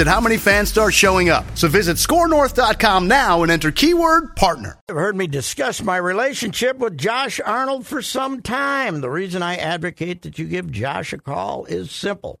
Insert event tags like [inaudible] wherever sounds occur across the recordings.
at how many fans start showing up. So visit scorenorth.com now and enter keyword partner. You've heard me discuss my relationship with Josh Arnold for some time. The reason I advocate that you give Josh a call is simple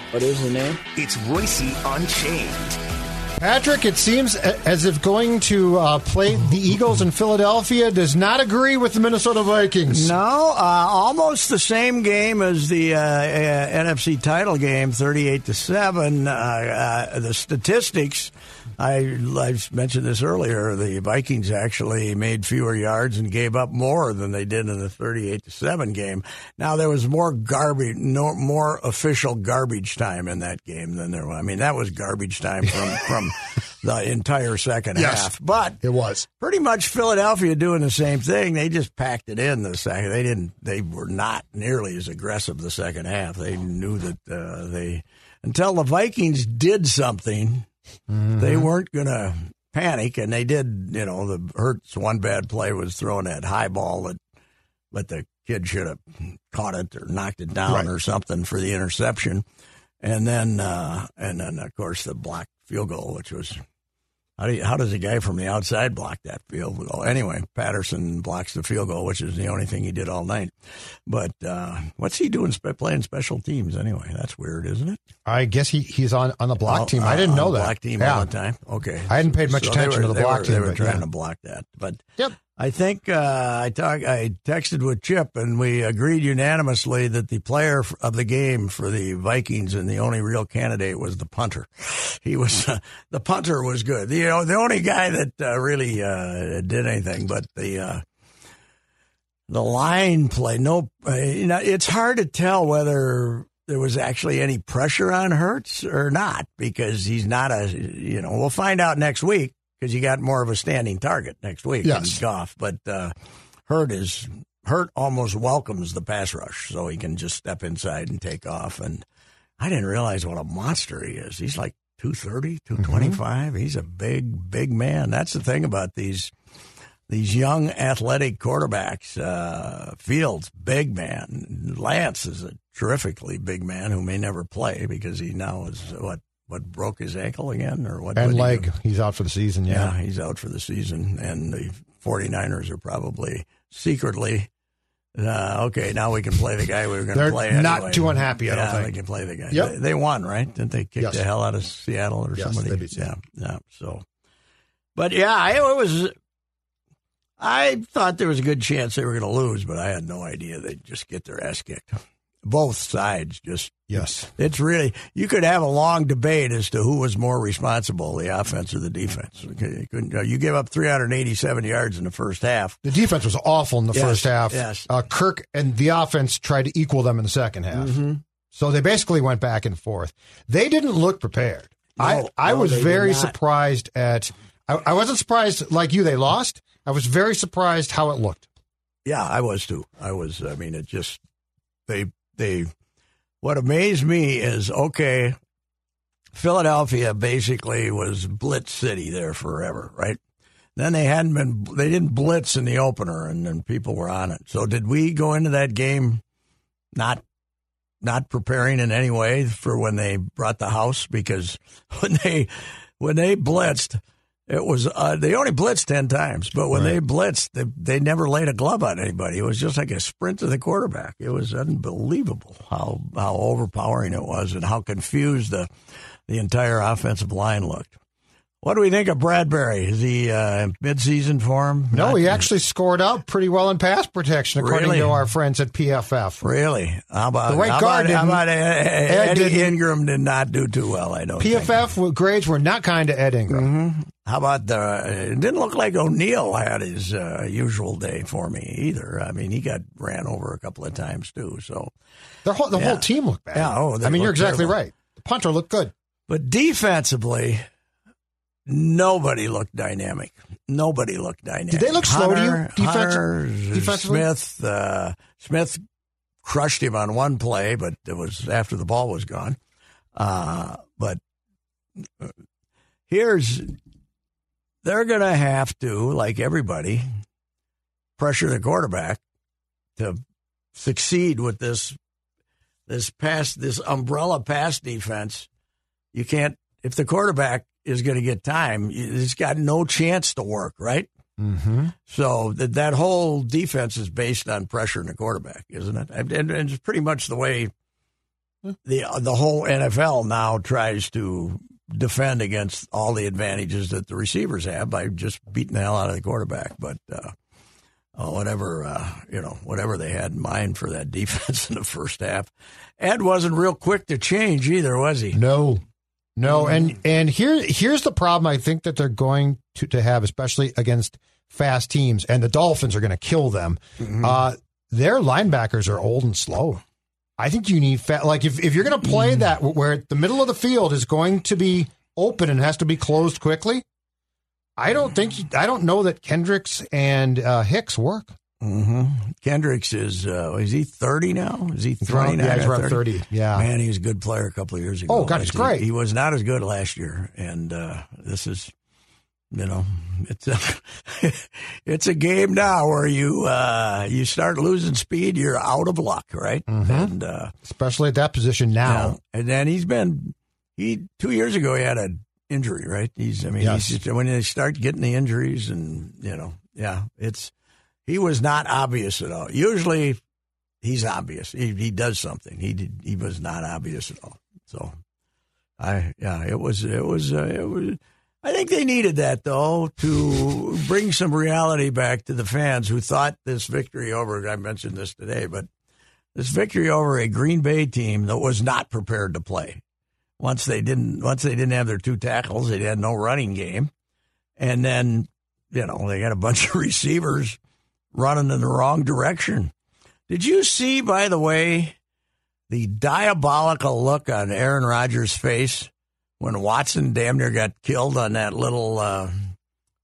What is the name? It's Reusse Unchained. Patrick, it seems as if going to uh, play the Eagles in Philadelphia does not agree with the Minnesota Vikings. No, uh, almost the same game as the uh, NFC title game, thirty-eight to seven. Uh, uh, the statistics. I, I mentioned this earlier. The Vikings actually made fewer yards and gave up more than they did in the 38 to 7 game. Now, there was more garbage, no, more official garbage time in that game than there was. I mean, that was garbage time from, [laughs] from the entire second Yes. half. But It was. pretty much Philadelphia doing the same thing. They just packed it in the second. They didn't. They were not nearly as aggressive the second half. They knew that uh, they until the Vikings did something, they weren't going to panic, and they did. You know, the Hurts one bad play was throwing that high ball that, but the kid should have caught it or knocked it down Right. or something for the interception, and then uh, and then of course the blocked field goal, which was how, do you, how does a guy from the outside block that field goal? Anyway, Patterson blocks the field goal, which is the only thing he did all night. But uh, what's he doing playing special teams anyway? That's weird, isn't it? I guess he, he's on, on the block Oh, team. I uh, didn't know on that. Block team yeah. all the time. Okay, I hadn't paid much they attention were- to the block were- team, They were but trying yeah. to block that, but Yep. I think uh, I talk, I texted with Chip, and we agreed unanimously that the player of the game for the Vikings and the only real candidate was the punter. [laughs] He was the punter was good. You know, the only guy that uh, really uh, did anything, but the uh, the line play. No, uh, you know, it's hard to tell whether there was actually any pressure on Hurts or not because he's not a. You know, we'll find out next week because you got more of a standing target next week. Yes. Goff, but uh, Hurt is Hurt almost welcomes the pass rush, so he can just step inside and take off. And I didn't realize what a monster he is. He's like 230, 225. He's a big, big man. That's the thing about these these young athletic quarterbacks. Uh, Fields, big man. Lance is a terrifically big man who may never play because he now is what what broke his ankle again or what And what did he leg. He's out for the season, yeah, yeah. he's out for the season, and the 49ers are probably secretly. Uh, okay, now we can play the guy we were going to play. not too unhappy, I don't yeah, think. they can play the guy. Yep. They, they won, right? Didn't they kick Yes. the hell out of Seattle or Yes, somebody? yeah, yeah. So, but yeah, I, it was. I thought there was a good chance they were going to lose, but I had no idea they'd just get their ass kicked. Both sides just Yes. it's really you could have a long debate as to who was more responsible, the offense or the defense. You, couldn't- you give up 387 yards in the first half. The defense was awful in the Yes, first half. yes. Uh, Kirk and the offense tried to equal them in the second half. Mm-hmm. So they basically went back and forth. They didn't look prepared. I, No, I no, was very surprised at. I, I wasn't surprised like you. They lost. I was very surprised how it looked. Yeah, I was too. I was. I mean, it just they they. What amazed me is okay. Philadelphia basically was blitz city there forever, right? Then they hadn't been. They didn't blitz in the opener, and then people were on it. So did we go into that game not not preparing in any way for when they brought the house? Because [laughs] when they when they blitzed, it was uh, they only blitzed ten times, but when they blitzed, they, they never laid a glove on anybody. It was just like a sprint to the quarterback. It was unbelievable how how overpowering it was and how confused the the entire offensive line looked. What do we think of Bradbury? Is he uh, midseason form? No, he actually scored out pretty well in pass protection, according Really? to our friends at PFF. Really? How about The white how guard about, how about uh, Eddie Ingram did not do too well. I don't. think. PFF grades were not kind to Ed Ingram. How about the? It didn't look like O'Neill had his uh, usual day for me either. I mean, he got ran over a couple of times too. So, The whole the Yeah. whole team looked bad. Yeah, oh, I mean, you're exactly terrible. right. The punter looked good. but defensively, nobody looked dynamic. Nobody looked dynamic. Did they look slow to you, Hunter- defensive- Hunter, defensively? Smith, uh, Smith crushed him on one play, but it was after the ball was gone. Uh, but uh, here's they're going to have to, like everybody, pressure the quarterback to succeed with this this pass this umbrella pass defense. You can't if the quarterback is going to get time, it's got no chance to work, right? Mm-hmm. So that that whole defense is based on pressuring the quarterback, isn't it? And, and it's pretty much the way the the whole NFL now tries to defend against all the advantages that the receivers have by just beating the hell out of the quarterback. But uh, uh, whatever uh, you know, whatever they had in mind for that [laughs] defense in the first half, Ed wasn't real quick to change either, was he? No, no, Mm-hmm. and and here here's the problem. I think that they're going to to have, especially against fast teams, and the Dolphins are going to kill them. Mm-hmm. Uh, their linebackers are old and slow. I think you need fat. Like if if you're going to Mm. play that where the middle of the field is going to be open and has to be closed quickly. I don't think I don't know that Kendricks and uh, Hicks work. Mm-hmm. Kendricks is uh, is he thirty now? Is he twenty now? yeah, he's around thirty. Yeah, Man, he was a good player a couple of years ago. Oh, God, he's He- great. He, was not as good last year, and uh, this is, you know, it's a [laughs] it's a game now where you uh, you start losing speed, you're out of luck, right? Mm-hmm. And uh, especially at that position now. yeah. and then he's been he two years ago he had an injury, right? He's I mean Yes. he's just, when they start getting the injuries, and you know, yeah, it's he was not obvious at all. Usually, he's obvious. He he does something. He did. He was not obvious at all. So, I yeah, it was it was uh, it was. I think they needed that though to bring some reality back to the fans who thought this victory over. I mentioned this today, but this victory over a Green Bay team that was not prepared to play. Once they didn't, once they didn't have their two tackles, they had no running game, and then you know they got a bunch of [laughs] receivers running in the wrong direction. Did you see, by the way, the diabolical look on Aaron Rodgers' face when Watson damn near got killed on that little uh,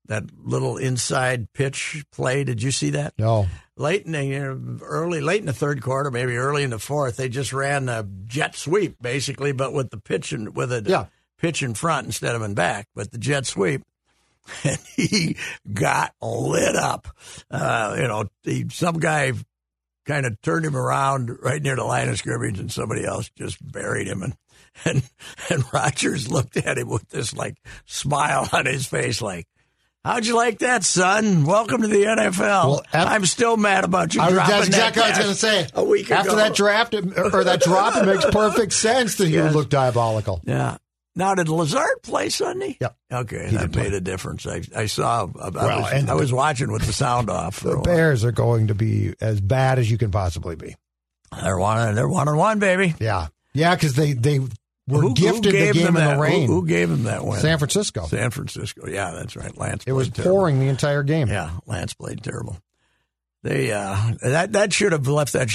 that little inside pitch play? Did you see that? No, late in the you know, early late in the third quarter, maybe early in the fourth, they just ran a jet sweep basically, but with the pitch and with a Yeah. pitch in front instead of in back, but the jet sweep. [laughs] And he got lit up. Uh, you know, he, some guy kind of turned him around right near the line of scrimmage, and somebody else just buried him. And [laughs] and and Rodgers looked at him with this like smile on his face, like, "How'd you like that, son? Welcome to the NFL." Well, I'm still mad about you I dropping that's exactly that what I was going to say. A week after ago. that draft or that drop, it makes [laughs] perfect sense that he Yes. would look diabolical. Yeah. Now, did Lazard play Sunday? Yep. Okay, He that play. made a difference. I, I saw. I, Well, was, and I was watching with the sound off. The. Bears are going to be as bad as you can possibly be. They're one. They're one and one, baby. Yeah, yeah, because they they were Who- who gifted the game in them the that? Who- rain. Who, gave them that win? San Francisco. San Francisco. Yeah, that's right. Lance. It was terrible. pouring the entire game. Yeah, Lance played terrible. They uh, that that should have left that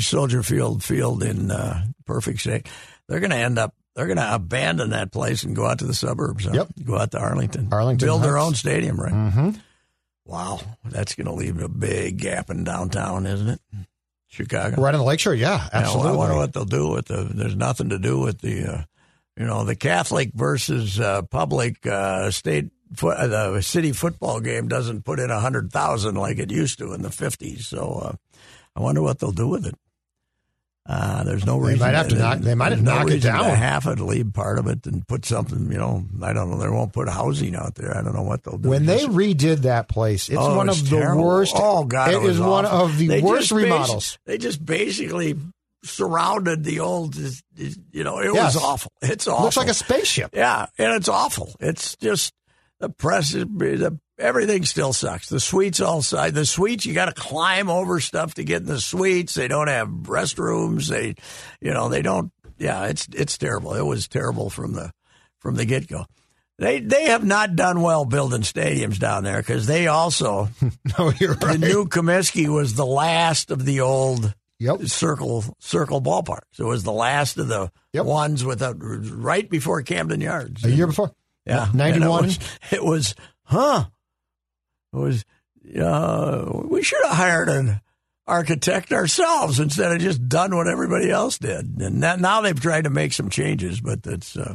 Soldier Field field in uh, perfect shape. They're going to end up. They're going to abandon that place and go out to the suburbs. huh? Yep. Go out to Arlington. Arlington Build their own stadium, right? Mm-hmm. Wow, that's going to leave a big gap in downtown, isn't it? Chicago. Right on the lakeshore. Yeah, absolutely. I wonder what they'll do with the. There's nothing to do with the, uh, you know, the Catholic versus uh, public uh, state. Uh, the city football game doesn't put in a hundred thousand like it used to in the fifties. So uh, I wonder what they'll do with it. Uh, there's no reason. They might have to knock- they might have no knock it reason to down. half it, leave part of it, and put something. You know, I don't know. They won't put housing out there. I don't know what they'll do. when they redid that place, it's Oh, one it's of the terrible. worst. Oh God, it it was is one of the They worst basi- remodels. they just basically surrounded the old. You know, it Yes. was awful. It's awful. Looks like a spaceship. yeah, and it's awful. It's just the press. is- The, everything still sucks. The suites all side. The suites you got to climb over stuff to get in the suites. They don't have restrooms. They, you know, they don't. Yeah, it's it's terrible. It was terrible from the from the get go. They they have not done well building stadiums down there because they also [laughs] No, you're right. the new Comiskey was the last of the old yep. circle circle ballparks. It was the last of the Yep. ones with a, right before Camden Yards. A year before. yeah, ninety one. It was, it was, huh? It was. Uh, we should have hired an architect ourselves instead of just done what everybody else did. And that, now they've tried to make some changes, but it's. Uh,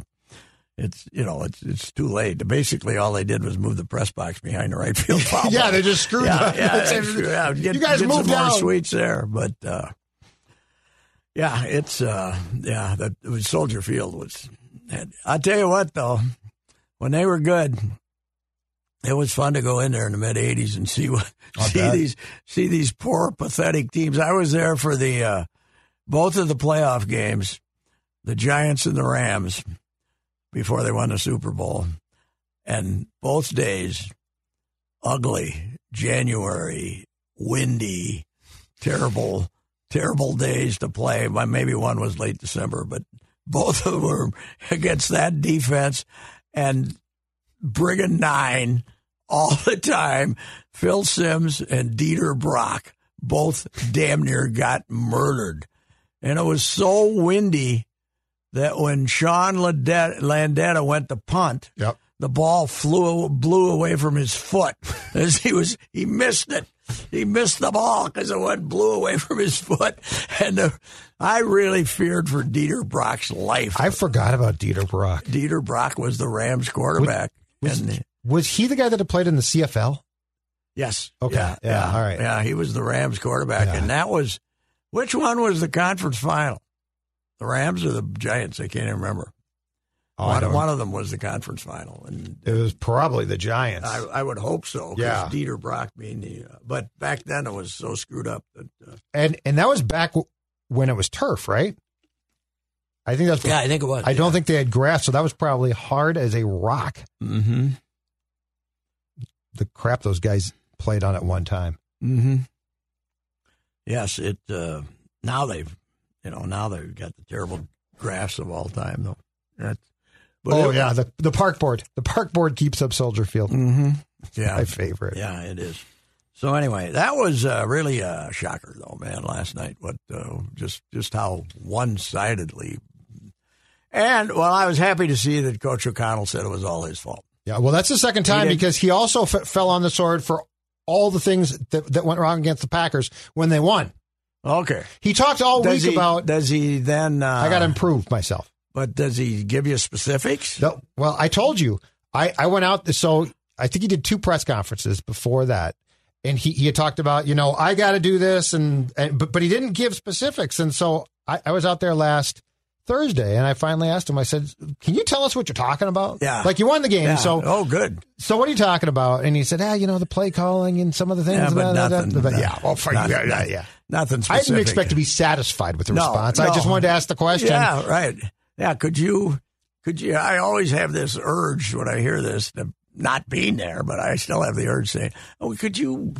it's you know it's it's too late. Basically, all they did was move the press box behind the right field [laughs] foul. Yeah, they just screwed yeah, up. yeah, [laughs] That's they it. screwed out. Get, You guys get moved some more suites there, but uh, yeah, it's uh, yeah. That it was Soldier Field was. I tell you what, though, when they were good, it was fun to go in there in the mid '80s and see what see these see these poor pathetic teams. I was there for the uh, both of the playoff games, the Giants and the Rams, before they won the Super Bowl, and both days ugly January, windy, terrible, terrible days to play. Maybe one was late December, but both of them were [laughs] against that defense and Brigham Nine all the time. Phil Simms and Dieter Brock both damn near got murdered. And it was so windy that when Sean Landeta went to punt, Yep. the ball flew blew away from his foot [laughs] as he was he missed it. He missed the ball because it went blew away [laughs] from his foot, and I really feared for Dieter Brock's life. I forgot about Dieter Brock. Dieter Brock was the Rams quarterback, Was, and was he the guy that had played in the CFL? yes, Okay, yeah, yeah, all right. yeah, he was the Rams quarterback, Yeah. and that was which one was the conference final, the Rams or the Giants? I can't even remember. Oh, one, one of them was the conference final, and It was probably the Giants. I, I would hope so. Yeah. Dieter Brock being the, uh, but back then it was so screwed up that. Uh, and and that was back w- when it was turf, right? I think that's. yeah, I think it was. I don't think they had grass, so that was probably hard as a rock. Mm-hmm. The crap those guys played on at one time. Mm-hmm. Yes, it. Uh, now they've, you know, now they've got the terrible graphs of all time, though. That's, but oh it- yeah, the the park board. The park board keeps up Soldier Field. [laughs] Mhm. Yeah, My favorite. yeah, it is. So anyway, that was uh, really a shocker, though, man. Last night, what uh, just just how one sidedly. And well, I was happy to see that Coach O'Connell said it was all his fault. Yeah, well, that's the second time did- because he also f- fell on the sword for all the things that, that went wrong against the Packers when they won. Okay. He talked all Does week he, about does he then? Uh, I got to improve myself. But does he give you specifics? No, well, I told you, I, I went out. So I think he did two press conferences before that, and he, he had talked about, you know, I got to do this, and, and but but he didn't give specifics, and so I, I was out there last Thursday, and I finally asked him. I said, "Can you tell us what you're talking about? Yeah. like you won the game, Yeah. so oh, good. so what are you talking about?" And he said, "Ah, you know, the play calling and some of the things." Yeah, but nothing. blah, blah." no, yeah, well, for nothing, yeah, yeah. Nothing I didn't expect to be satisfied with the No, response. I just wanted to ask the question. Yeah, right. Yeah, could you? Could you? I always have this urge when I hear this, to not being there, but I still have the urge saying, "Oh, could you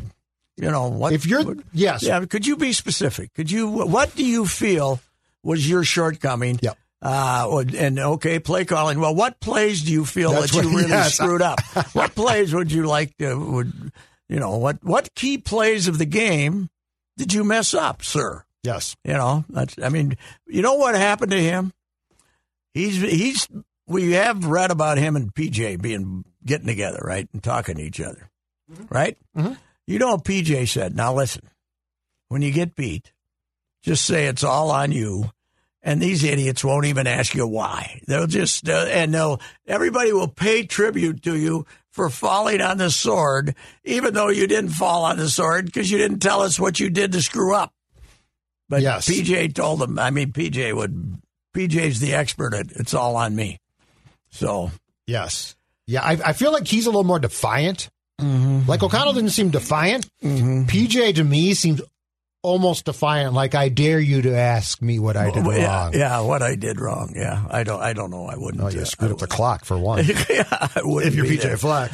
You know what? If you're what- yes, yeah, could you be specific? Could you? What do you feel was your shortcoming? Yep. Uh, and okay, play calling. Well, what plays do you feel That's that you what- really yes. screwed up? what plays would you like to? Would you know what? What key plays of the game did you mess up, sir? yes. You know, that's. I mean, you know what happened to him? He's he's. We have read about him and PJ being getting together, right, and talking to each other, right? Mm-hmm. You know what PJ said? Now listen, when you get beat, just say it's all on you. And these idiots won't even ask you why. They'll just uh, and they'll everybody will pay tribute to you for falling on the sword, even though you didn't fall on the sword because you didn't tell us what you did to screw up. But Yes. PJ told them. I mean, PJ would. PJ's the expert at it's all on me. So Yes. Yeah, I, I feel like he's a little more defiant. Mm-hmm. Like O'Connell didn't seem defiant. PJ to me seems almost defiant. Like I dare you to ask me what I did Well, yeah, wrong. yeah, what I did wrong. Yeah, I don't. I don't know. I wouldn't. Oh, you uh, screwed I up the clock for [laughs] one. yeah, I wouldn't if you're PJ there. Flack.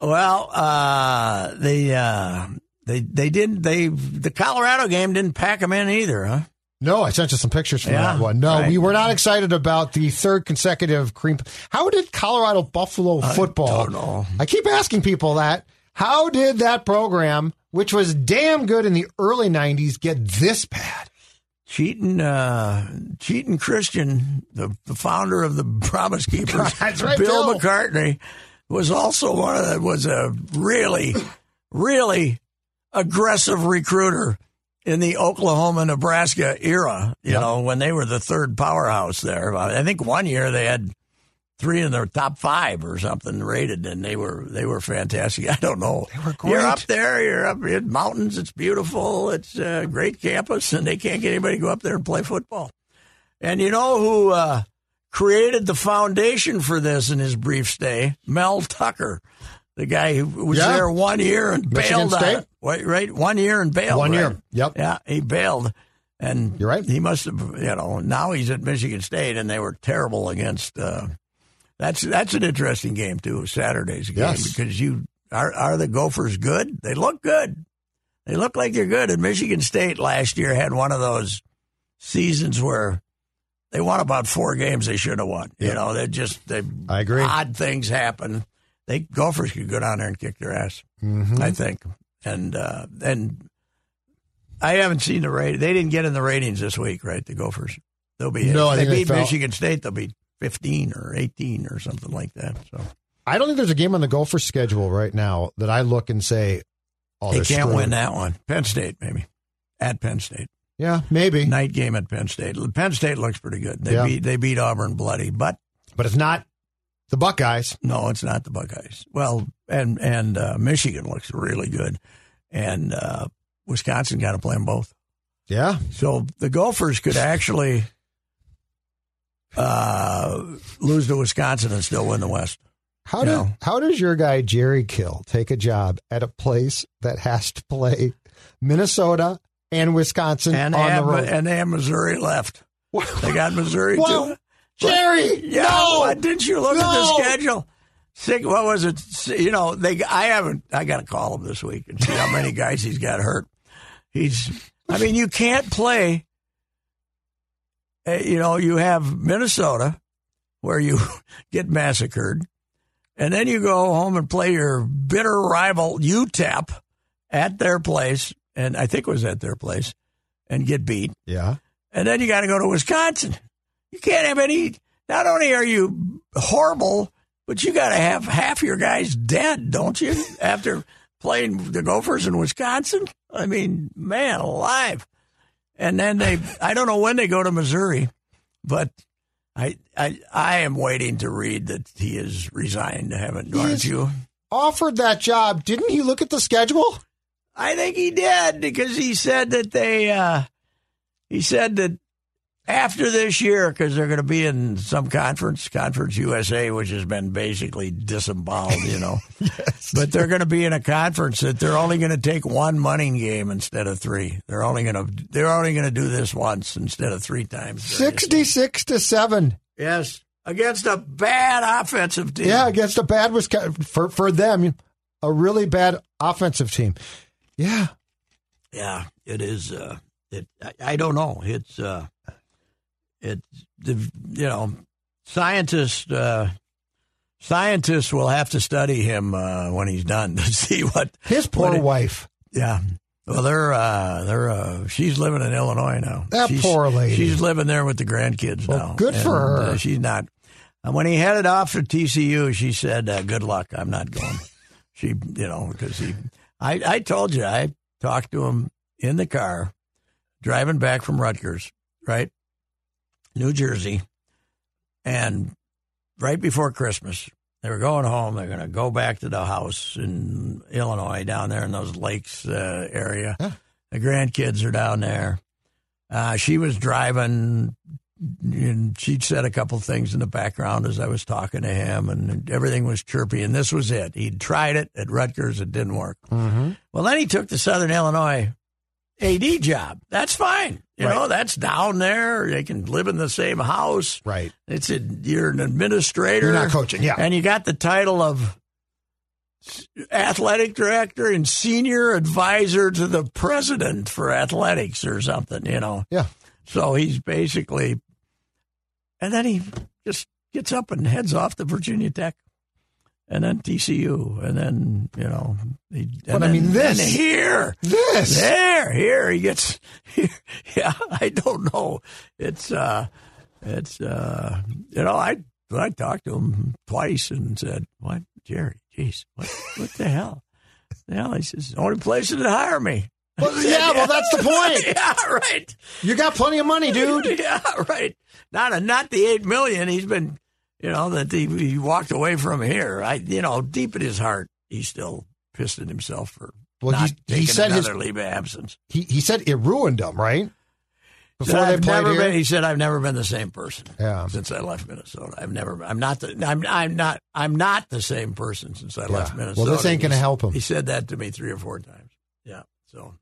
Well, uh, they uh, they they didn't. They the Colorado game didn't pack them in either, huh? No, I sent you some pictures from Yeah, that one. No, right. we were not excited about the third consecutive cream. How did Colorado Buffalo football? don't know. I keep asking people that. How did that program, which was damn good in the early '90s, get this bad? Cheating, uh, cheating Christian, the, the founder of the Promise [laughs] Keepers, That's right, Bill, Bill. McCartney, was also one of the was a really, really aggressive recruiter in the Oklahoma Nebraska era. You Yep. know when they were the third powerhouse there. I think one year they had three in their top five or something rated, and they were they were fantastic. [laughs] I don't know. They were You're up there. You're up in mountains. It's beautiful. It's a great campus, and they can't get anybody to go up there and play football. And you know who uh, created the foundation for this in his brief stay? Mel Tucker, the guy who was Yeah. there one year and Michigan bailed on State. it. Right, right, one year and bailed. One right? year. Yep. Yeah, he bailed. And You're right. He must have, you know. Now he's at Michigan State, and they were terrible against. Uh, that's that's an interesting game too. Saturday's game Yes. because you are are the Gophers good? They look good. They look like they're good. And Michigan State last year had one of those seasons where they won about four games they shouldn't have won. You know, they just they I agree. odd things happen. They Gophers could go down there and kick their ass. Mm-hmm. I think. And uh, and I haven't seen the rate. They didn't get in the ratings this week, right? The Gophers. They'll be No, if they they beat fell. Michigan State. They'll be fifteen or eighteen or something like that. So I don't think there's a game on the Gopher schedule right now that I look and say, "Oh, they can't screwed. win that one. Penn State maybe at Penn State. Yeah, maybe, Night game at Penn State. Penn State looks pretty good. They Yeah. beat they beat Auburn bloody, but but it's not the Buckeyes. no, it's not the Buckeyes. Well, and and uh, Michigan looks really good, and uh, Wisconsin got to play them both. Yeah, So the Gophers could actually uh, lose to Wisconsin and still win the West. how You did know. how does your guy Jerry Kill take a job at a place that has to play Minnesota and Wisconsin And on have, the road? and they have Missouri left. They got Missouri Whoa. too. Jerry, Yeah, no, didn't you look at the schedule? What was it? You know, they. I haven't. I got to call him this week and see how many guys he's got hurt. He's. I mean, you can't play. Uh, You know, you have Minnesota, where you [laughs] get massacred, and then you go home and play your bitter rival UTEP at their place, and I think it was at their place, and get beat Yeah, and then you got to go to Wisconsin. You can't have any. Not only are you horrible, but you got to have half your guys dead, don't you? [laughs] After playing the Gophers in Wisconsin, I mean, man alive. And then they, I don't know when they go to Missouri, but I, I, I am waiting to read that he has resigned. Haven't, aren't you? offered that job. Didn't he look at the schedule? I think he did because he said that they, uh, he said that after this year, because they're going to be in some conference, Conference USA, which has been basically disemboweled, you know. [laughs] yes. But they're going to be in a conference that they're only going to take one money game instead of three. They're only going to they're only going to do this once instead of three times. during the season. Sixty-six to seven. Yes, against a bad offensive team. Yeah, against a bad was for for them, a really bad offensive team. Yeah. Yeah, it is. Uh, it. I, I don't know. It's. Uh, it's the you know scientists. Uh, scientists will have to study him uh, when he's done [laughs] to see what His poor what it- wife. Yeah. Well, they're uh, they're uh, she's living in Illinois now. That she's, poor lady. She's living there with the grandkids Well, now. good for her. Uh, she's not. And when he headed off to TCU, she said, uh, "Good luck. I'm not going." [laughs] she, you know, because he. I I told you I talked to him in the car, driving back from Rutgers, right, New Jersey, and right before Christmas, they were going home. They're going to go back to the house in Illinois, down there in those lakes uh, area. The grandkids are down there. Uh, she was driving, and she said a couple things in the background as I was talking to him, and everything was chirpy. And this was it. He'd tried it at Rutgers, it didn't work. Mm-hmm. Well, then he took the Southern Illinois AD job. That's fine. You Right. know, that's down there. They can live in the same house. Right. It's a you're an administrator. You're not coaching, yeah. And you got the title of athletic director and senior advisor to the president for athletics or something, you know. Yeah. So he's basically and then he just gets up and heads off to Virginia Tech. And then TCU, and then you know, he, and But, I mean, this- and here, This. there, here he gets. [laughs] Here, yeah, I don't know. It's uh, it's uh, you know, I I talked to him twice and said, "What, Jerry? Jeez, what what the hell? Hell?" He says, "Only place to hire me." [laughs] Well, yeah, well, that's the point. [laughs] yeah, right. You got plenty of money, dude. Yeah, right. Not a, not the eight million. He's been, you know, that he, he walked away from here. I, you know, deep in his heart, he's still pissed at himself for Well, not he- he taking said his- another leave of absence. He he said it ruined him, right? Before they I've played never here. been. He said, "I've never been the same person Yeah. since I left Minnesota. I've never. I'm not the. I'm. I'm not. I'm not the same person since I left Minnesota." Well, this ain't gonna help him. He said that to me three or four times. Yeah. So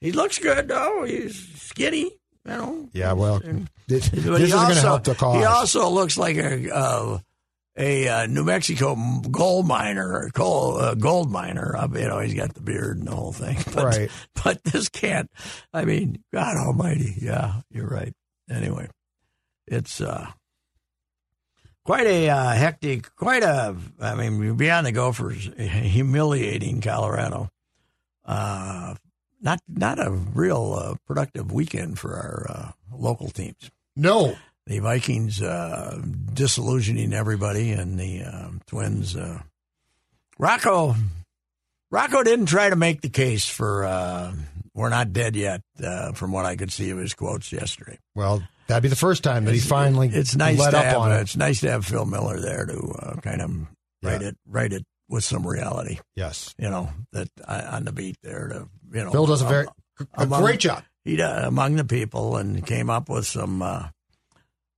he looks good though. He's skinny. You know. Yeah, well, this, [laughs] this is going to help the cause. He also looks like a uh, a uh, New Mexico gold miner, or coal, uh, gold miner. Uh, you know, he's got the beard and the whole thing. [laughs] But, Right. But this can't. I mean, God Almighty. Yeah, you're right. Anyway, it's uh, quite a uh, hectic, quite a. I mean, beyond the Gophers, humiliating Colorado. Uh, not not a real uh, productive weekend for our uh, local teams no. the Vikings uh, disillusioning everybody, and the um Twins. Uh, Rocco, Rocco didn't try to make the case for uh, "we're not dead yet." Uh, from what I could see of his quotes yesterday, Well, that'd be the first time that he finally it's nice let to up have on it. it's nice to have Phil Miller there to uh, kind of write Yeah. it write it with some reality. Yes. You know that uh, on the beat there to you know Phil does a very a among- great job. he uh, among the people and came up with some uh,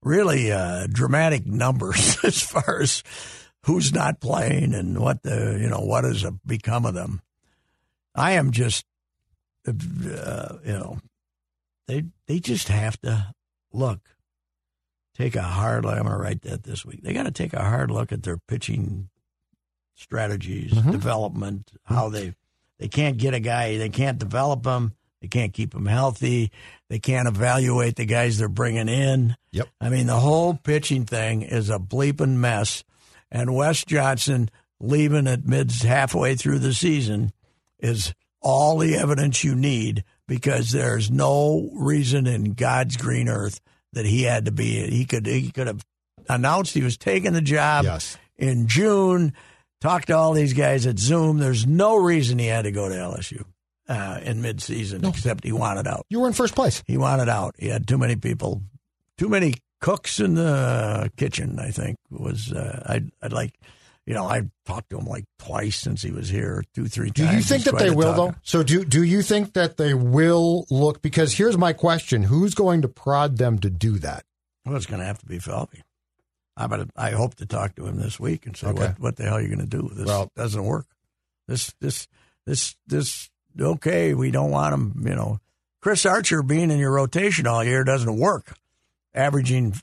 really uh, dramatic numbers [laughs] as far as who's not playing and what the you know what has become of them. I am just uh, you know they they just have to look take a hard look. I'm going to write that this week. They got to take a hard look at their pitching strategies, Mhm. development, how they they can't get a guy, they can't develop him, they can't keep him healthy, they can't evaluate the guys they're bringing in. Yep. I mean, the whole pitching thing is a bleeping mess. And Wes Johnson leaving at mid halfway through the season is all the evidence you need because there's no reason in God's green earth that he had to be. He could he could have announced he was taking the job Yes. in June. Talked to all these guys at Zoom. There's no reason he had to go to LSU uh, in midseason except he wanted out. You were in first place. He wanted out. He had too many people, too many cooks in the kitchen. I think was uh, I'd, I'd like, you know, I talked to him like twice since he was here, two three times. Do you think that they will though? So do do you think that they will look because here's my question, who's going to prod them to do that? Well, it's going to have to be Falvey. I I hope to talk to him this week and say Okay. what what the hell are you going to do? This Well- doesn't work. This this this this okay. We don't want him. You know, Chris Archer being in your rotation all year doesn't work. Averaging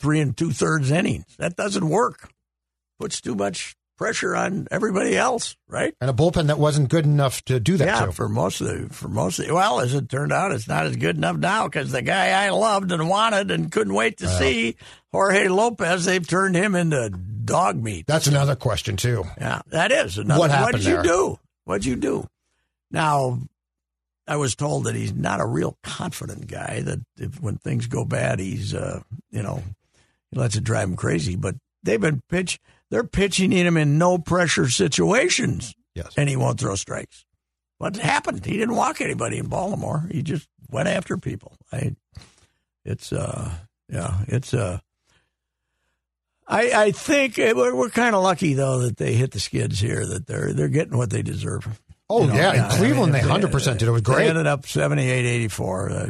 three and two thirds innings that doesn't work. Puts too much pressure on everybody else, right? And a bullpen that wasn't good enough to do that yeah, to. for most of the for most of the, well, as it turned out, it's not as good enough now because the guy I loved and wanted and couldn't wait to see Jorge Lopez, they've turned him into dog meat. That's another question too. Yeah, that is another. What happened What'd you there? do? What'd you do? Now, I was told that he's not a real confident guy. That if, when things go bad, he's uh, you know he lets it drive him crazy. But they've been pitch. They're pitching in him in no pressure situations, Yes. and he won't throw strikes. What happened? He didn't walk anybody in Baltimore. He just went after people. I, it's uh, yeah, it's uh. I, I think it, we're, we're kind of lucky though that they hit the skids here. That they're they're getting what they deserve. Oh You know, yeah, in Cleveland mean, they hundred percent did. It was They great. ended up 78 84. Uh,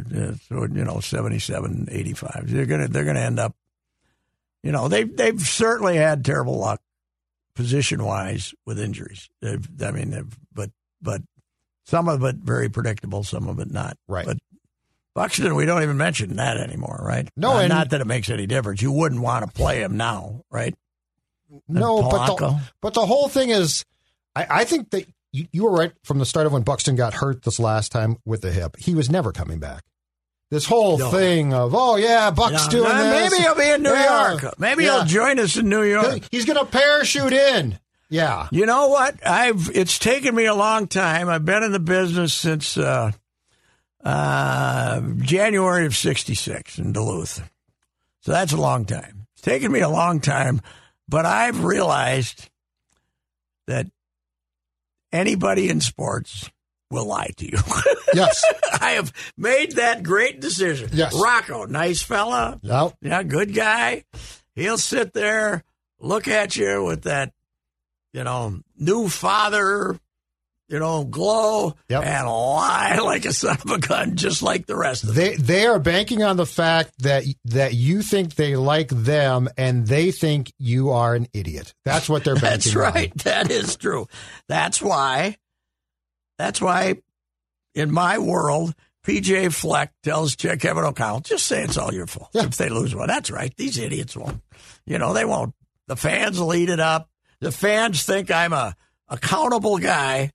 so, you know, 77 85. They're going to they're going to end up you know, they they've certainly had terrible luck position-wise with injuries. They've, I mean, they've, but but some of it very predictable, some of it not. Right. But Buxton, we don't even mention that anymore, right? No, not, and- not that it makes any difference. You wouldn't want to play him now, right? No, but the, but the whole thing is, I, I think that you, you were right from the start of when Buxton got hurt this last time with the hip. He was never coming back. This whole No. thing of oh yeah, Buck's Yeah, doing uh, this. Maybe he'll be in New Yeah. York. Maybe Yeah. he'll join us in New York. He's going to parachute in. Yeah, You know what? I've it's taken me a long time. I've been in the business since uh, uh, January of '66 in Duluth, so that's a long time. It's taken me a long time, but I've realized that anybody in sports will lie to you. [laughs] yes, I have made that great decision. Yes. Rocco, nice fella, no, yeah, good guy. He'll sit there, look at you with that, you know, new father, you know, glow, Yep. and lie [laughs] like a son of a gun, just like the rest of them. they they are banking on the fact that that you think they like them and they think you are an idiot. That's what they're [laughs] banking. That's on. right. That is true. That's why. That's why, in my world, PJ Fleck tells Kevin O'Connell, "Just say it's all your fault Yeah. if they lose one." That's right. These idiots won't. You know, they won't. The fans will eat it up. The fans think I'm a accountable guy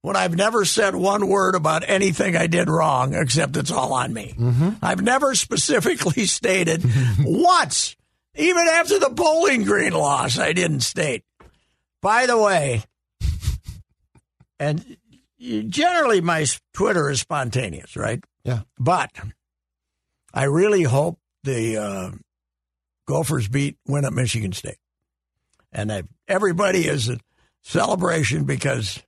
when I've never said one word about anything I did wrong, except it's all on me. Mm-hmm. I've never [laughs] specifically stated [laughs] once, even after the Bowling Green loss, I didn't state. By the way, and generally my Twitter is spontaneous, right? Yeah. But I really hope the uh, Gophers beat win at Michigan State, and that everybody is a celebration because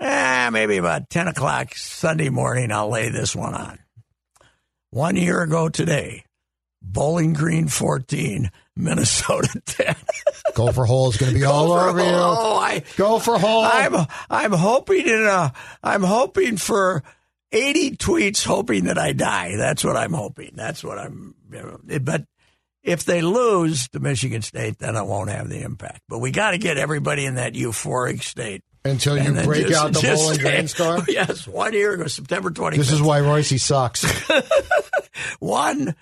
eh, maybe about ten o'clock Sunday morning I'll lay this one on. One year ago today, Bowling Green fourteen, Minnesota [laughs] ten. GopherHole is going to be all over you. Oh, I GopherHole. I'm I'm hoping in a I'm hoping for 80 tweets hoping that I die. That's what I'm hoping. That's what I'm but if they lose to Michigan State then it won't have the impact. But we got to get everybody in that euphoric state. Until you break just- out the Bowling Green score. [laughs] Yes, one year ago, September 25th. This is why Reusse sucks. [laughs] one,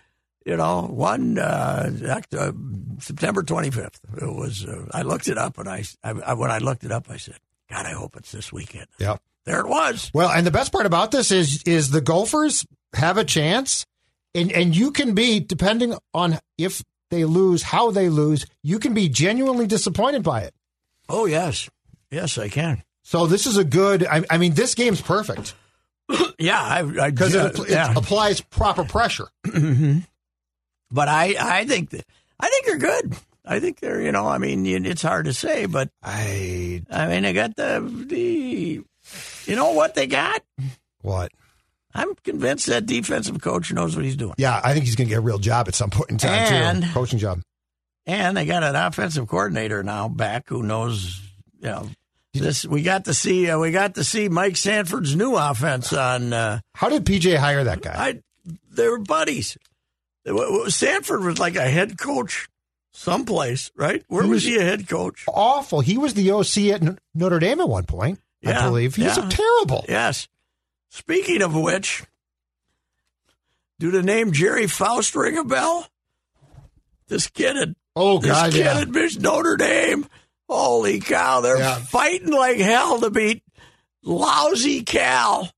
you know, one uh, October, September 25th. It was. Uh, I looked it up, and I, I, I when I looked it up, I said, "God, I hope it's this weekend." yep. There it was. Well, and the best part about this is is the Gophers have a chance, and and you can be depending on if they lose, how they lose, you can be genuinely disappointed by it. Oh yes, yes, I can. So this is a good. I, I mean, this game's perfect [clears throat] Yeah, I, I because yeah, it, appl- yeah. it applies proper pressure. [clears throat] But I, I think, that, I think they're good. I think they're, you know, I mean, it's hard to say, but I I mean, they got the the, you know what they got. what? I'm convinced that defensive coach knows what he's doing. Yeah, I think he's going to get a real job at some point in time And- too. Coaching job. And they got an offensive coordinator now back who knows, you know, this. We got to see, uh, we got to see Mike Sanford's new offense on. Uh, How did PJ hire that guy? I, they were buddies. Sanford was like a head coach someplace, right? Where He was was- he a head coach? Awful. He was the OC at Notre Dame at one point. I believe he's yeah. terrible. Yes. Speaking of which, do the name Gerry Faust ring a bell? This kid at Oh god, this kid yeah. at Notre Dame Holy cow! They're Yeah. fighting like hell to beat lousy Cal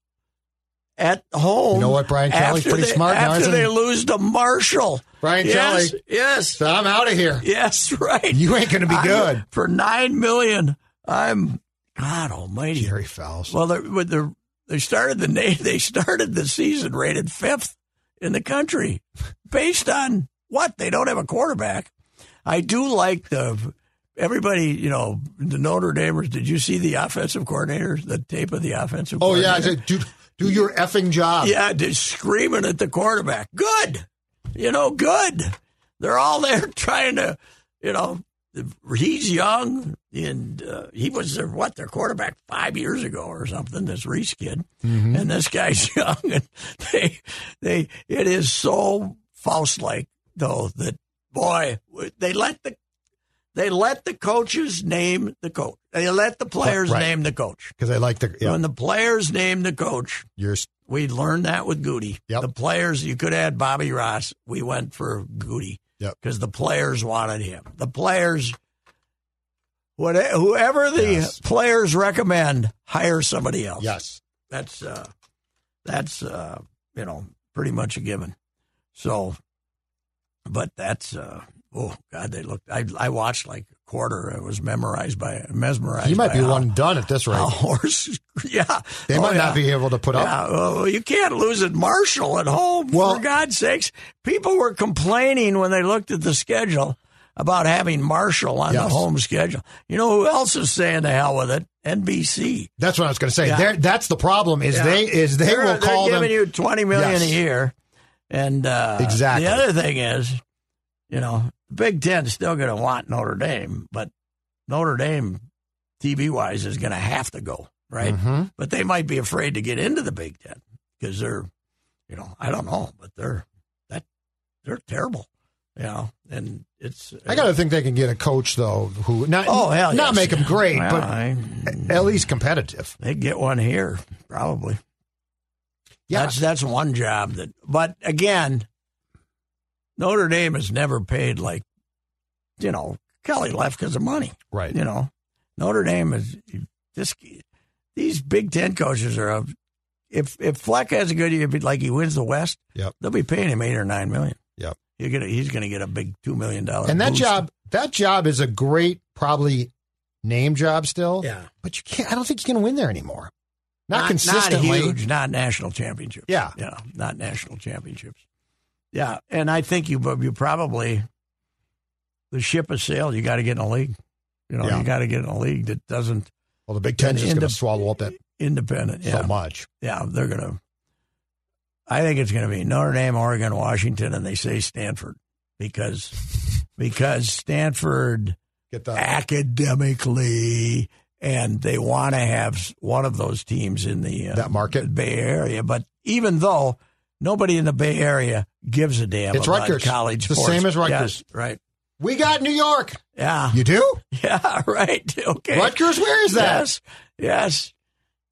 at home. You know what, Brian Kelly's pretty they, smart now, After isn't they he? lose to Marshall. Brian yes, Kelly. Yes. So I'm out of here. Yes, right. You ain't going to be I'm- good. for nine million. I'm God Almighty. Gerry Faust. Well, they're, they're, they started the [laughs] they started the season rated fifth in the country, based on what they don't have a quarterback. I do like the everybody. You know, the Notre Damers. Did you see the offensive coordinators? The tape of the offensive. oh yeah, I dude, do your effing job. Yeah, just screaming at the quarterback. Good. You know, good. They're all there [laughs] trying to, you know, he's young and uh, he was their, what, their quarterback five years ago or something, this Reese kid. And this guy's [laughs] young. And they, they, it is so Faust like, though, that, boy, they let the, they let the coaches name the coach. They let the players Right. name the coach. Because they like the yeah, When the players name the coach, you're we learned that with Goody. Yep. The players, you could add Bobby Ross. We went for Goody Yep. because the players wanted him. The players, whatever, whoever the Yes. players recommend, hire somebody else. yes. That's uh, that's uh, you know pretty much a given. So, but that's uh, oh god, they looked. I I watched like a quarter. I was memorized by mesmerized. He might be how- one done at this rate. horse. [laughs] Yeah, They Oh, might yeah. not be able to put up. Yeah, well, you can't lose at Marshall at home. Well- for God's sakes, people were complaining when they looked at the schedule about having Marshall on the home schedule. You know who else is saying the hell with it? NBC. That's what I was going to say. Yeah. That's the problem. Is Yeah. they is they they're, will call they're them. giving you twenty million Yes. a year, and uh, Exactly. The other thing is, you know, Big Ten is still going to want Notre Dame, but Notre Dame, TV wise, is going to have to go right. Mhm. But they might be afraid to get into the Big Ten because they're, you know, I don't know, but they're that they're terrible, you know, and it's. I got to think they can get a coach though who not Oh hell, not yes. make them great, Well, but I- at least competitive. they get one here probably. Yeah. That's that's one job that. But again, Notre Dame has never paid like, you know, Kelly left because of money. Right. You know, Notre Dame is this. These Big Ten coaches are. If if Fleck has a good year, like he wins the West, Yep. they'll be paying him eight or nine million. Yep. You get a, he's going to get a big two million dollar. And that boost. job that job is a great probably name job still. yeah, But you can't I don't think you can win there anymore. Not, not consistently. not huge, not national championships. Yeah. you know, not national championships. Yeah, and I think you you probably the ship has sailed. You got to get in a league. You know, Yeah. you got to get in a league that doesn't Well, the Big Ten is going to swallow up that independent. Yeah, so much. yeah, they're gonna. I think it's going to be Notre Dame, Oregon, Washington, and they say Stanford because because Stanford Get the academically and they want to have one of those teams in the uh, That market? Bay Area. But even though nobody in the Bay Area gives a damn It's about Rutgers. college It's the same as Rutgers. Yes, right. We got New York. Yeah. You do? [laughs] Yeah, [laughs] right. Okay. Rutgers, where is that? Yes. Yes.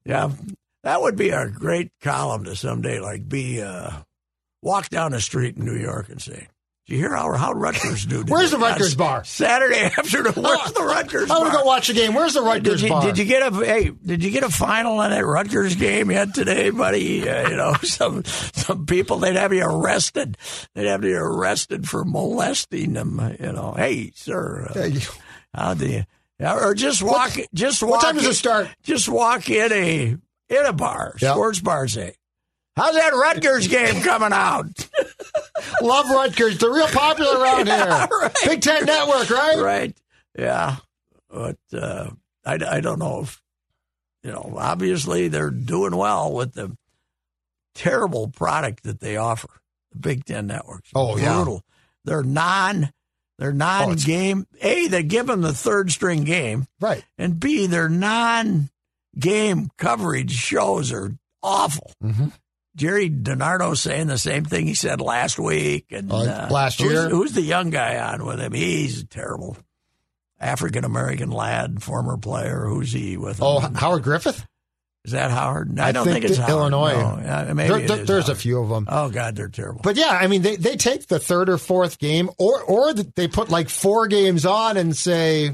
Yeah. That would be a great column to someday like be uh walk down the street in New York and say, Did you hear how how Rutgers do? today?" Where's the Rutgers bar? Saturday [laughs] afternoon. Where's the Rutgers I want to go watch the game. Where's the Rutgers Did you, bar? did you get a hey? Did you get a final on that Rutgers game yet today, buddy? Uh, you know, [laughs] some some people they'd have you arrested. They'd have you arrested for molesting them. You know, hey, sir, uh, how do you? Or just walk, just walk. what time does in- it start? Just walk in a in a bar, Yep. sports bar. Say, how's that Rutgers game coming out? [laughs] Love Rutgers. They're real popular around [laughs] here. right. Big Ten Network, right? right? Yeah, but uh, I, I don't know if you know. Obviously, they're doing well with the terrible product that they offer. The Big Ten networks. Oh, yeah. brutal. They're non. They're non it's- game. A, they give them the third string game, Right. and B, their non game coverage shows are awful. Mhm. Gerry DiNardo saying the same thing he said last week, and Uh, last year? Who's, the young guy on with him? He's a terrible. African American lad, former player. Who's he with? Oh, him? Howard Griffith? is that Howard? I, I don't think think, it's Howard. Illinois. No, maybe There- it there- is there's a few of them. Oh God, they're terrible. But yeah, I mean, they, they take the third or fourth game, or or they put like four games on and say,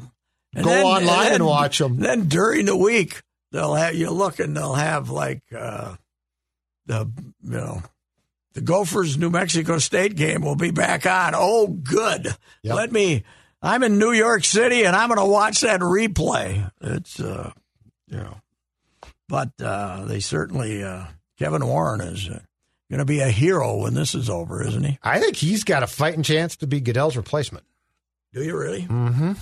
And Go then- online and then- them. Then during the week, they'll have you look and they'll have like uh, the you know the Gophers New Mexico State game will be back on. Oh, good. Yep. Let me. I'm in New York City and I'm going to watch that replay. It's uh, you know, but uh, they certainly uh, Kevin Warren is uh, going to be a hero when this is over, isn't he? I think he's got a fighting chance to be Goodell's replacement. Do you really? Mm-hmm.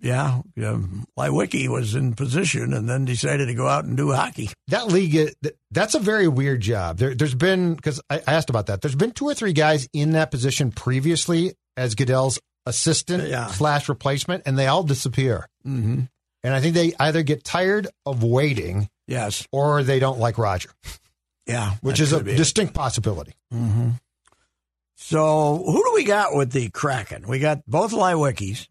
Yeah. Um, Leiweke was in position and then decided to go out and do hockey. That league, that's a very weird job. There, there's been because I, asked about that. There's been two or three guys in that position previously as Goodell's assistant Yeah. slash replacement, and they all disappear. Mm-hmm. And I think they either get tired of waiting Yes. or they don't like Roger, Yeah. which is a could be it. distinct possibility. Mm-hmm. So who do we got with the Kraken? We got both Leiwekes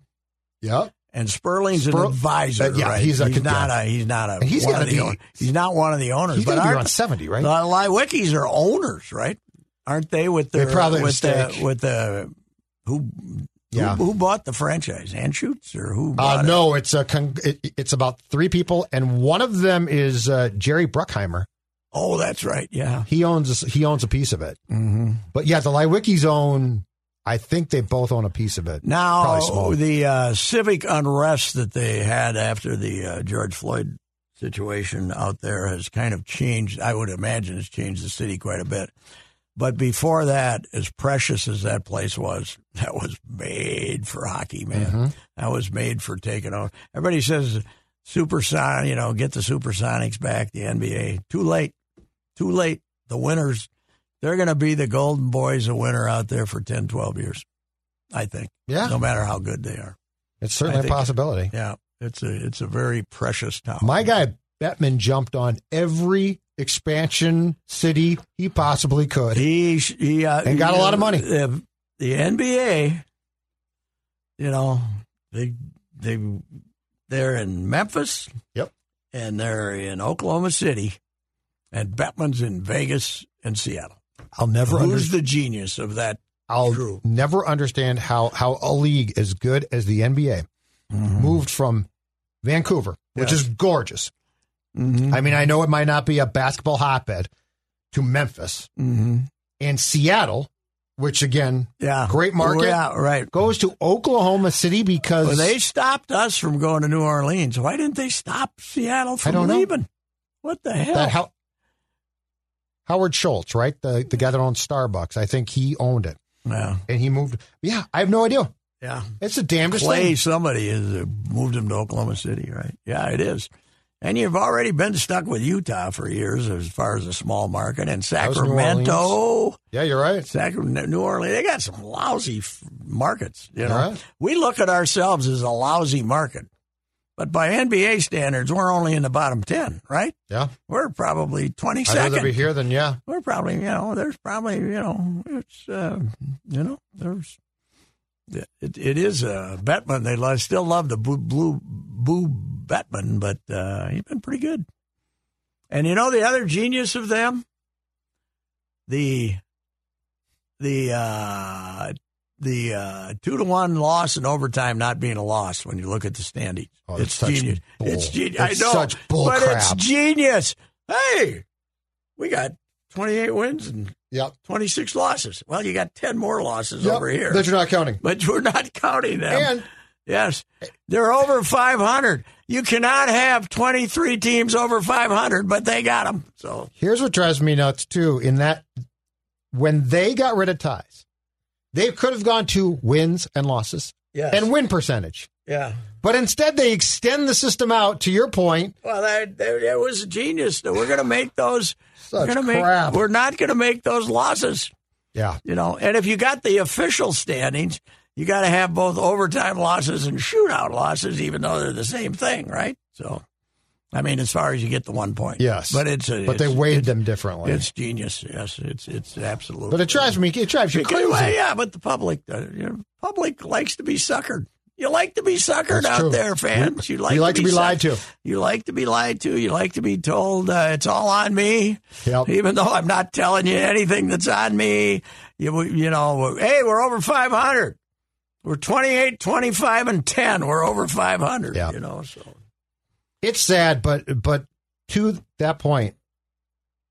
Yep. And Sperling's Spur- an advisor. Uh, yeah, right? he's a- not a he's not a And he's of the be- he's not one of the owners. He's But to aren't around 70, right? the Leiwekes are owners, right? Aren't they with the probably with the with the who Yeah. who, who bought the franchise? Anschutz or who? Uh, it? no, it's a con- it, it's about three people, and one of them is uh, Jerry Bruckheimer. Oh, that's right. Yeah. He owns he owns a piece of it. Mm-hmm. But yeah, the Leiwekes own. I think they both own a piece of it. Now, the uh, civic unrest that they had after the uh, George Floyd situation out there has kind of changed. I would imagine it's changed the city quite a bit. But before that, as precious as that place was, [laughs] that was made for hockey, man. Mm-hmm. That was made for taking over. Everybody says supersonic, you know, get the supersonics back, the NBA. Too late. Too late. The winners, they're going to be the golden boys of winter out there for 10, 12 years, I think. Yeah. No matter how good they are. It's certainly I a think- possibility. Yeah. It's a it's a very precious town. My guy Bettman jumped on every expansion city he possibly could. He he uh, And got a lot of money. The, the NBA, you know, they they they're in Memphis. Yep. And they're in Oklahoma City, and Bettman's in Vegas and Seattle. I'll never Who's understand. the genius of that? I'll never understand how how a league as good as the NBA moved from Vancouver, which Yes. is gorgeous. Mm-hmm. I mean, I know it might not be a basketball hotbed, to Memphis mm-hmm. and Seattle, which again Yeah, Great market. Yeah, right. goes to Oklahoma City because Well, they stopped us from going to New Orleans. Why didn't they stop Seattle from don't know. leaving? What the hell? that How- Howard Schultz, right? The the guy that owns Starbucks. I think he owned it yeah, and he moved. Yeah, I have no idea. yeah. It's the damnedest Clay, thing. somebody has uh, moved him to Oklahoma City, right? Yeah, it is. And you've already been stuck with Utah for years as far as a small market, and Sacramento, Yeah, you're right. Sacramento, New Orleans. They got some lousy f- markets. You know, Right. we look at ourselves as a lousy market, but by NBA standards, we're only in the bottom ten, right? Yeah, We're probably twenty I'd rather be here than yeah. we're probably you know there's probably you know it's uh, you know there's it, it is uh, Bettman. They lo- still love the blue, blue boo Bettman but uh, he's been pretty good. And you know the other genius of them? The the uh, the uh, two to one loss in overtime not being a loss when you look at the standings Oh, it's it's genius bull. it's genius I know such bull but it's genius hey we got 28 wins and Yep. 26 losses. Well, you got 10 more losses Yep, over here. that you're not counting. but we're not [laughs] counting them. And yes, they're over 500. You cannot have 23 teams over 500, but they got them. So, here's what drives me nuts too. In that, when they got rid of ties, they could have gone to wins and losses yes. and win percentage. yeah. But instead, they extend the system out. To your point, Well, that, that, that was genius. We're going to make those. [laughs] we're Such gonna make, crap. We're not going to make those losses. yeah, You know, and if you got the official standings, you got to have both overtime losses and shootout losses, even though they're the same thing, right? So, I mean, as far as you get the one point, Yes. but it's a, but they it's- weighed it's- them differently. It's genius. Yes, it's it's absolutely. but it drives me. It drives you crazy. well, yeah, but the public, uh, you know, public likes to be suckered. You like to be suckered That's out true. there, fans. You like, you like to be suck- lied to. You like to be lied to. You like to be told uh, it's all on me, Yep. even though I'm not telling you anything that's on me. You you know, hey, we're over 500. We're 28, 25, and 10. We're over 500, Yeah. you know, so. It's sad, but but to that point,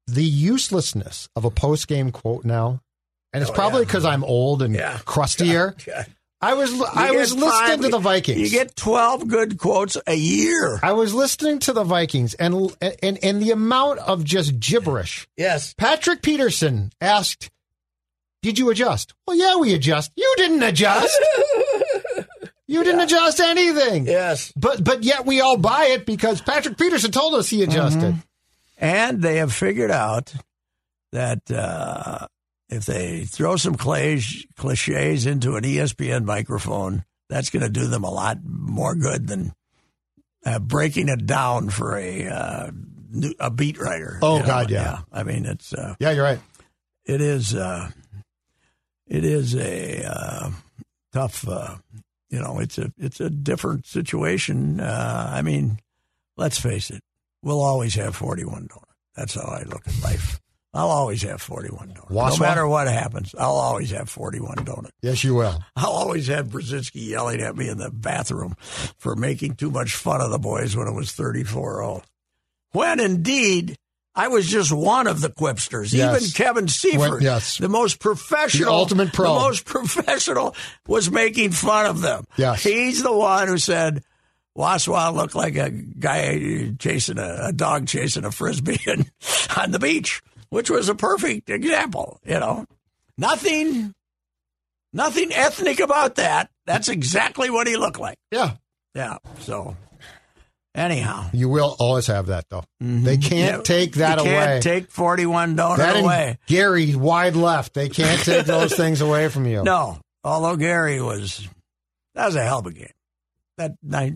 the uselessness of a post game quote now, and it's Oh, probably yeah. because I'm old and Yeah. crustier. [laughs] Yeah. I was I was listening five- to the Vikings. You get 12 good quotes a year. I was listening to the Vikings and and and the amount of just gibberish. Yes. Patrick Peterson asked, "Did you adjust?" Well, yeah, we adjust. You didn't adjust. [laughs] you didn't adjust anything. Yes. But but yet we all buy it because Patrick Peterson told us he adjusted. And they have figured out that uh, if they throw some cliches into an ESPN microphone, that's going to do them a lot more good than uh, breaking it down for a uh, a beat writer. Oh, you know? God, yeah. I mean, it's uh, Yeah, you're right. it is uh, it is a uh, tough. You know, it's a it's a different situation. Uh, I mean, let's face it, we'll always have forty one donut. That's how I look at life. I'll always have forty one donut. Waswa? No matter what happens, I'll always have forty one donut. Yes, you will. I'll always have Brzezinski yelling at me in the bathroom for making too much fun of the boys when it was 34-0. When indeed I was just one of the quipsters. Yes. Even Kevin Seifert, When- yes. the most professional, The ultimate pro. the most professional, was making fun of them. Yes. He's the one who said, Waswa looked like a guy chasing a, a dog chasing a frisbee [laughs] in, on the beach, which was a perfect example. You know, nothing, nothing ethnic about that. That's exactly what he looked like. Yeah. Yeah. So, anyhow, You will always have that though. They can't Yeah, take that you can't away. Take forty-one donut that away. Gary wide left. They can't take those [laughs] things away from you. No, although Gary was, that was a hell of a game. That night,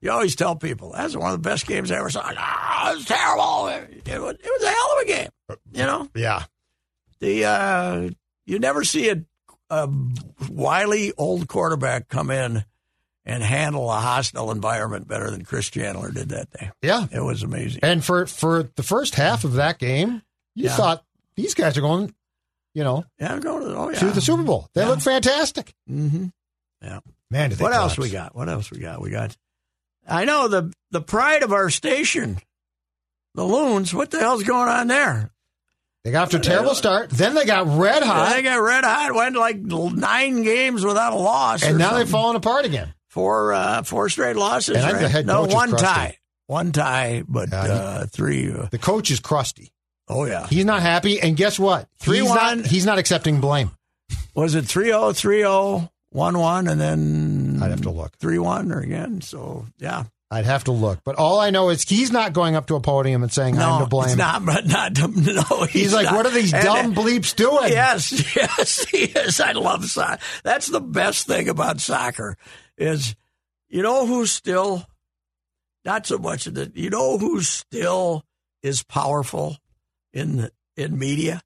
you always tell people that's one of the best games I ever saw. Ah, it was terrible. It was, it was a hell of a game. You know, Yeah. the uh, you never see a, a wily old quarterback come in and handle a hostile environment better than Chris Chandler did that day. Yeah. It was amazing. And for for the first half of that game, you Yeah. thought these guys are going, you know, Yeah, I'm going to oh yeah. to the Super Bowl. They Yeah. look fantastic. Mm-hmm. Yeah. Man, did they What else we got? What else we got? We got. I know the the pride of our station, the Loons. What the hell's going on there? They got off to a terrible start. Then they got red hot, They got red hot. Went like nine games without a loss, and now they've something. fallen apart again. Four uh, four straight losses. And I think right? no, one tie, one tie, but Yeah, he- uh, three. Uh, The coach is crusty. oh yeah, He's not happy, and guess what? Three he's one. not. He's not accepting blame. was it 3-0, 3-0, 1-1, and then I'd have to look. three one or again. So yeah, I'd have to look. But all I know is he's not going up to a podium and saying I'm to blame. it's not. But not [laughs] no. He's, He's like, not. what are these And- dumb bleeps doing? Yes, [laughs] yes, yes. I love soccer. That's the best thing about soccer is, you know, who's still not so much that you know who still is powerful in in media.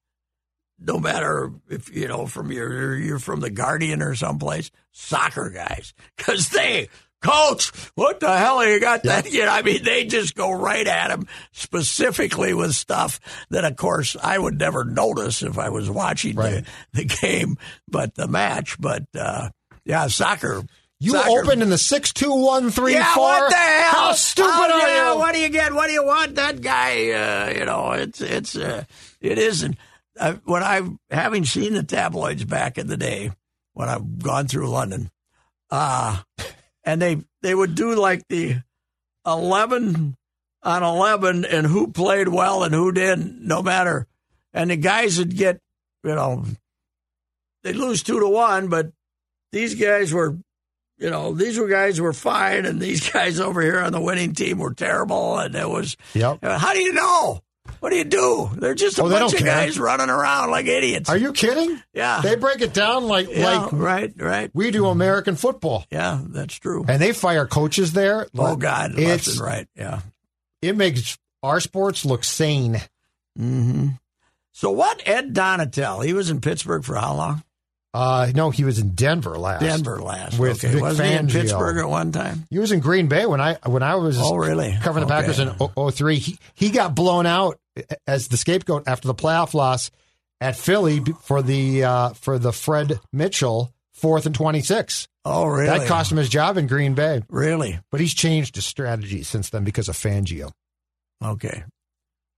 No matter if you know from your you're from the Guardian or someplace, soccer guys, because they. Coach, what the hell you got that? You know, I mean, they just go right at him specifically with stuff that, of course, I would never notice if I was watching Right. the, the game, but the match. But uh, yeah, soccer. You soccer- opened in the six two one three four. yeah, what the hell? How stupid Oh, are yeah, you? What do you get? What do you want? That guy, uh, you know, it's it's uh, it isn't. Uh, when I've having seen the tabloids back in the day when I've gone through London, uh, and they they would do like the eleven on eleven and who played well and who didn't, no matter. And the guys would get, you know, they'd lose two to one, but these guys were you know, these were guys who were fine, and these [laughs] guys over here on the winning team were terrible. And it was, Yep. how do you know? What do you do? They're just a Oh, bunch of care. guys running around like idiots. Are you kidding? yeah, They break it down like yeah, like right, right. we do American football, Yeah, that's true. and they fire coaches there. oh God, left it's and right. Yeah. it makes our sports look sane. hmm So what? Ed Donatell, he was in Pittsburgh for how long? Uh, no, he was in Denver last. Denver last. With okay, Vic wasn't he in Fangio. Pittsburgh at one time? He was in Green Bay when I when I was Oh, really? covering the Okay. Packers in 03. He, he got blown out as the scapegoat after the playoff loss at Philly for the uh, for the Fred Mitchell fourth and 26. Oh, really? That cost him his job in Green Bay. Really? But he's changed his strategy since then because of Fangio. Okay.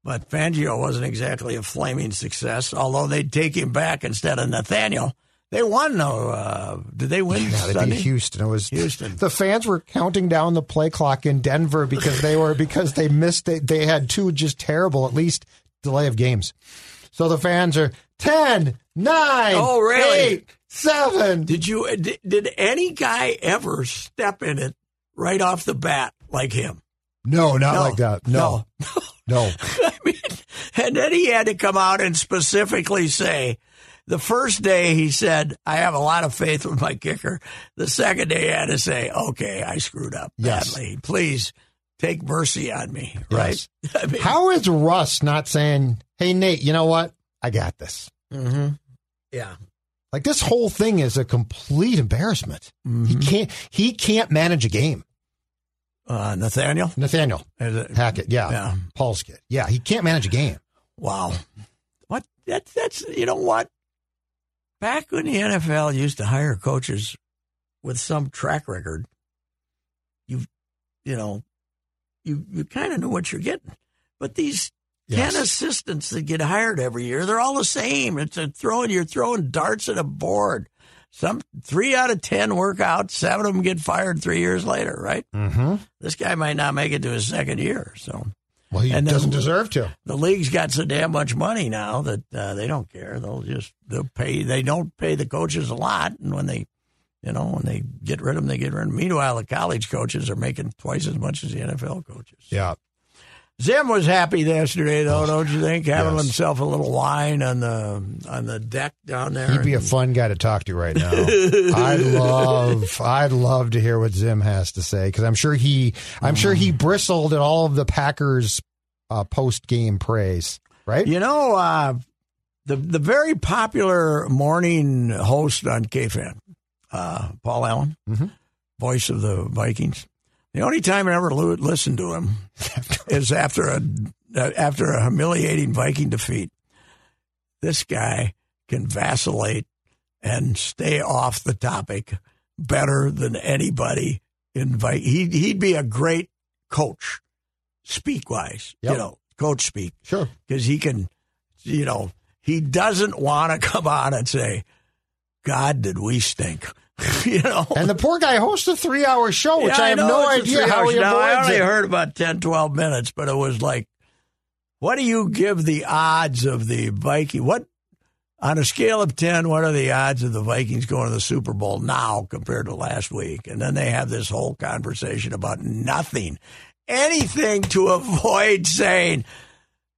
But Fangio wasn't exactly a flaming success, although they'd take him back instead of Nathaniel. They won, though. Uh, did they win Yeah, they Sunday? beat Houston. It was Houston. The fans were counting down the play clock in Denver because they were because they missed. They, they had two just terrible, at least delay of games. So the fans are 10, 9, Oh, really? 8, 7. Did you? Did, did any guy ever step in it right off the bat like him? No, not No. like that. No, no. [laughs] I mean, and then he had to come out and specifically say, the first day he said, I have a lot of faith with my kicker. The second day he had to say, okay, I screwed up Yes. badly. Please take mercy on me. Right? Yes. [laughs] I mean, How is Russ not saying, hey, Nate, you know what? I got this. Mhm. Yeah. Like this whole thing is a complete embarrassment. He can't. He can't manage a game. Uh, Nathaniel? Nathaniel Is it- Hackett, yeah, Yeah. Paul's kid, yeah, he can't manage a game. Wow. What? That's, that's, you know what? Back when the NFL used to hire coaches with some track record, you, you know, you, you kind of knew what you're getting. But these Yes. 10 assistants that get hired every year, they're all the same. It's a throwing, you're throwing darts at a board. Some three out of 10 work out, seven of them get fired three years later, right? Mm-hmm. This guy might not make it to his second year. So Well, he And doesn't deserve to. the league's got so damn much money now that uh, they don't care. They'll just they'll pay. They don't pay the coaches a lot, and when they, you know, when they get rid of them, they get rid of them. Meanwhile, the college coaches are making twice as much as the NFL coaches. Yeah, Zim was happy yesterday, though, don't you think? Having Yes. himself a little wine on the on the deck down there. he'd be a fun guy to talk to right now. I'd [laughs] love, I'd love to hear what Zim has to say because I'm sure he, I'm sure he bristled at all of the Packers uh, post game praise. Right? You know, uh, the the very popular morning host on KFan, uh, Paul Allen, Mhm. voice of the Vikings. The only time I ever listened to him [laughs] is after a uh, after a humiliating Viking defeat. This guy can vacillate and stay off the topic better than anybody in Viking. He'd, he'd be a great coach, speak wise. Yep. You know, coach speak Sure. because he can, you know, he doesn't want to come on and say, God, did we stink? [laughs] you know? And the poor guy hosts a three hour show, which Yeah, I have know no idea how he. Now, I only it. heard about 10, 12 minutes, but it was like, what do you give the odds of the Viking? What, on a scale of 10, what are the odds of the Vikings going to the Super Bowl now compared to last week? And then they have this whole conversation about nothing, anything to [laughs] avoid saying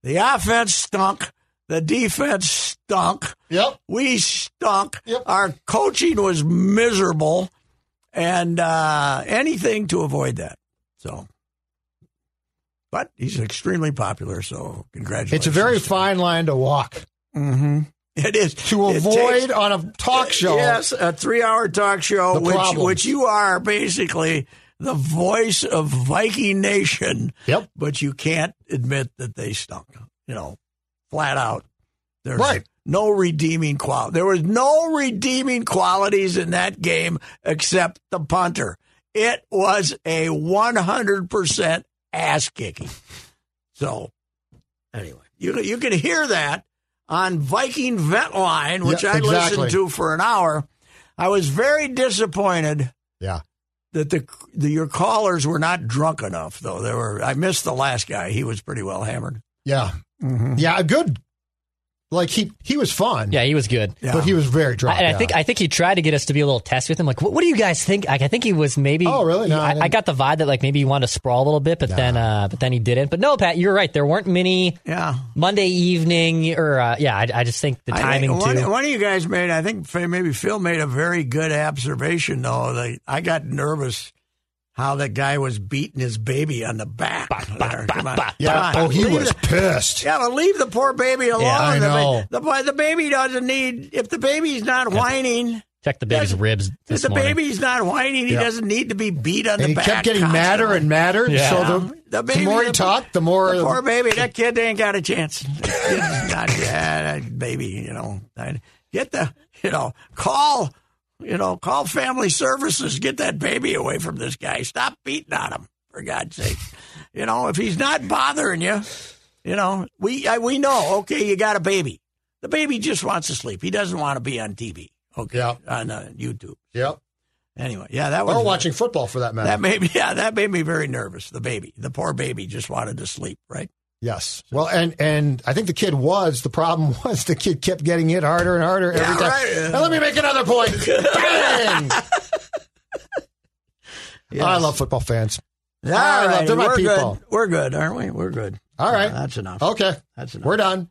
the offense stunk, the defense stunk. Yep. We stunk. Yep. Our coaching was miserable, and uh, anything to avoid that. So, but he's extremely popular. So, congratulations. It's a very fine line to walk Mm-hmm. It is to It avoid takes- on a talk show. Yes, a three-hour talk show, which problems. which you are basically the voice of Viking Nation. Yep. But you can't admit that they stunk. You know, flat out. There's Right. no redeeming quality. There was no redeeming qualities in that game except the punter. It was a 100% ass kicking. So, anyway, you you can hear that on Viking Vet Line, which Yeah, I exactly. listened to for an hour. I was very disappointed Yeah. that the, the your callers were not drunk enough, though. There were. I missed the last guy. He was pretty well hammered. Yeah. Yeah. A good. Like he he was fun. Yeah, he was good. Yeah. But he was very drunk. I, and yeah. I think I think he tried to get us to be a little testy with him. Like, what, what do you guys think? Like, I think he was maybe. Oh, really? No, I I, I got the vibe that like maybe he wanted to sprawl a little bit, but then uh, but then he didn't. But no, Pat, you're right. There weren't many Yeah. Monday evening or uh, yeah. I, I just think the timing think one, too. one of you guys made, I think maybe Phil made a very good observation, though. That I got nervous how that guy was beating his baby on the back. There, come on. yeah. Oh, he Leave was the- pissed. Yeah, but leave the poor baby alone. I The know. The, boy- the baby doesn't need, if the baby's not whining, Check the baby's ribs if the morning. baby's not whining, he Yeah. doesn't need to be beat on And the he back. He kept getting madder and madder. Yeah. So Yeah. the, The the, more he the- talked, the more. The poor baby, that kid ain't got a chance. Not, yeah, baby, you know. Get the, you know, call You know, call family services. Get that baby away from this guy. Stop beating on him, for God's sake. [laughs] You know, if he's not bothering you, you know, we I, we know. Okay, you got a baby. The baby just wants to sleep. He doesn't want to be on TV. Okay, Yep. on uh, YouTube. Yep. Anyway, yeah, that was Or watching football for that matter. that made me. [laughs] Yeah, that made me very nervous. The baby, the poor baby, just wanted to sleep. Right. Yes. Well, and and I think the kid was the problem [laughs] was the kid kept getting hit harder and harder every Yeah, time. right. Now let me make another point. [laughs] Bang! Yes. I love football fans. All I love right, they're my we're people. good. We're good, aren't we? We're good. All right. That's enough. Okay. That's enough. We're done.